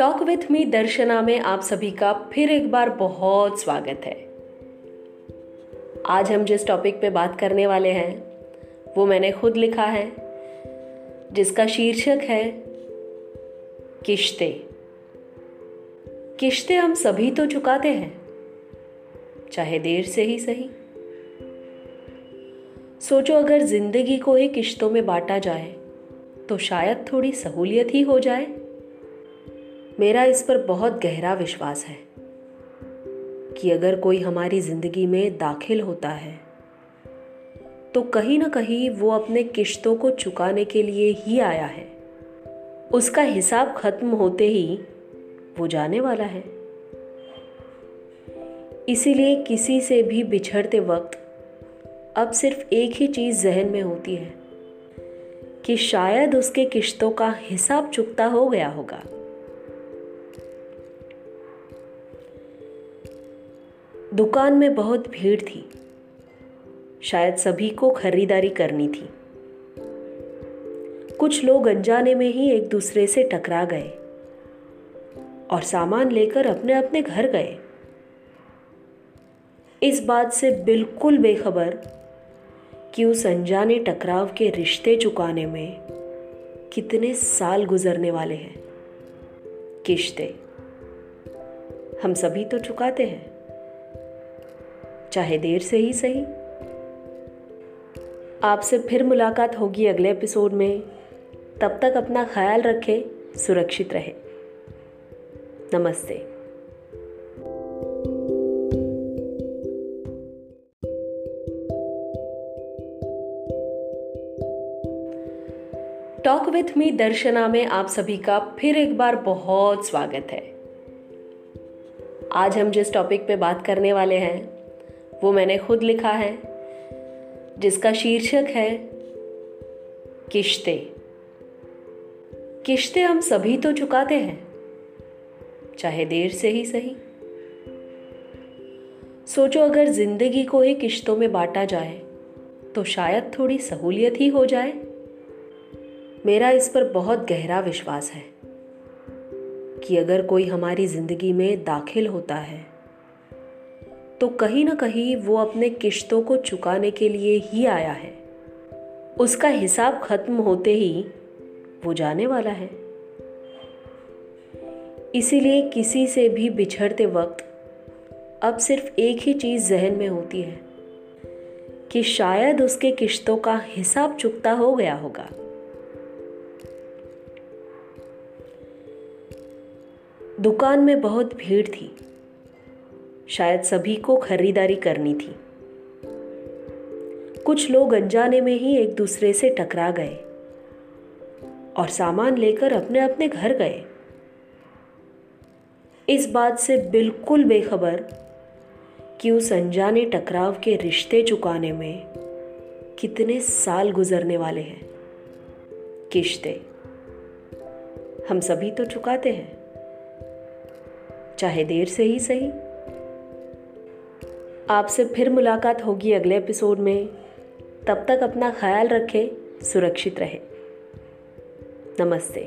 Talk with me दर्शना में आप सभी का फिर एक बार बहुत स्वागत है। आज हम जिस टॉपिक पे बात करने वाले हैं, वो मैंने खुद लिखा है, जिसका शीर्षक है किश्ते। किश्ते हम सभी तो चुकाते हैं, चाहे देर से ही सही। सोचो अगर ज़िंदगी को ही किश्तों में बांटा जाए तो शायद थोड़ी सहूलियत ही हो जाए। मेरा इस पर बहुत गहरा विश्वास है कि अगर कोई हमारी ज़िंदगी में दाखिल होता है तो कहीं ना कहीं वो अपने किश्तों को चुकाने के लिए ही आया है। उसका हिसाब खत्म होते ही वो जाने वाला है। इसीलिए किसी से भी बिछड़ते वक्त अब सिर्फ़ एक ही चीज़ जहन में होती है कि शायद उसके किश्तों का हिसाब चुकता हो गया होगा। दुकान में बहुत भीड़ थी। शायद सभी को खरीदारी करनी थी। कुछ लोग अनजाने में ही एक दूसरे से टकरा गए और सामान लेकर अपने अपने घर गए। इस बात से बिल्कुल बेखबर कि उस अनजाने टकराव के रिश्ते चुकाने में कितने साल गुजरने वाले हैं। किश्ते हम सभी तो चुकाते हैं। चाहे देर से ही सही। आपसे फिर मुलाकात होगी अगले एपिसोड में। तब तक अपना ख्याल रखें, सुरक्षित रहे। नमस्ते। टॉक विथ मी दर्शना में आप सभी का फिर एक बार बहुत स्वागत है। आज हम जिस टॉपिक पे बात करने वाले हैं वो मैंने खुद लिखा है, जिसका शीर्षक है, किश्ते। किश्ते हम सभी तो चुकाते हैं, चाहे देर से ही सही। सोचो अगर ज़िंदगी को ही किश्तों में बांटा जाए तो शायद थोड़ी सहूलियत ही हो जाए। मेरा इस पर बहुत गहरा विश्वास है कि अगर कोई हमारी ज़िंदगी में दाखिल होता है तो कहीं ना कहीं वो अपने किश्तों को चुकाने के लिए ही आया है। उसका हिसाब खत्म होते ही वो जाने वाला है। इसीलिए किसी से भी बिछड़ते वक्त अब सिर्फ़ एक ही चीज़ जहन में होती है कि शायद उसके किश्तों का हिसाब चुकता हो गया होगा। दुकान में बहुत भीड़ थी। शायद सभी को खरीदारी करनी थी। कुछ लोग अनजाने में ही एक दूसरे से टकरा गए और सामान लेकर अपने अपने घर गए। इस बात से बिल्कुल बेखबर कि उस अनजाने टकराव के रिश्ते चुकाने में कितने साल गुजरने वाले हैं। किश्ते हम सभी तो चुकाते हैं, चाहे देर से ही सही। आपसे फिर मुलाकात होगी अगले एपिसोड में। तब तक अपना ख्याल रखें, सुरक्षित रहें। नमस्ते।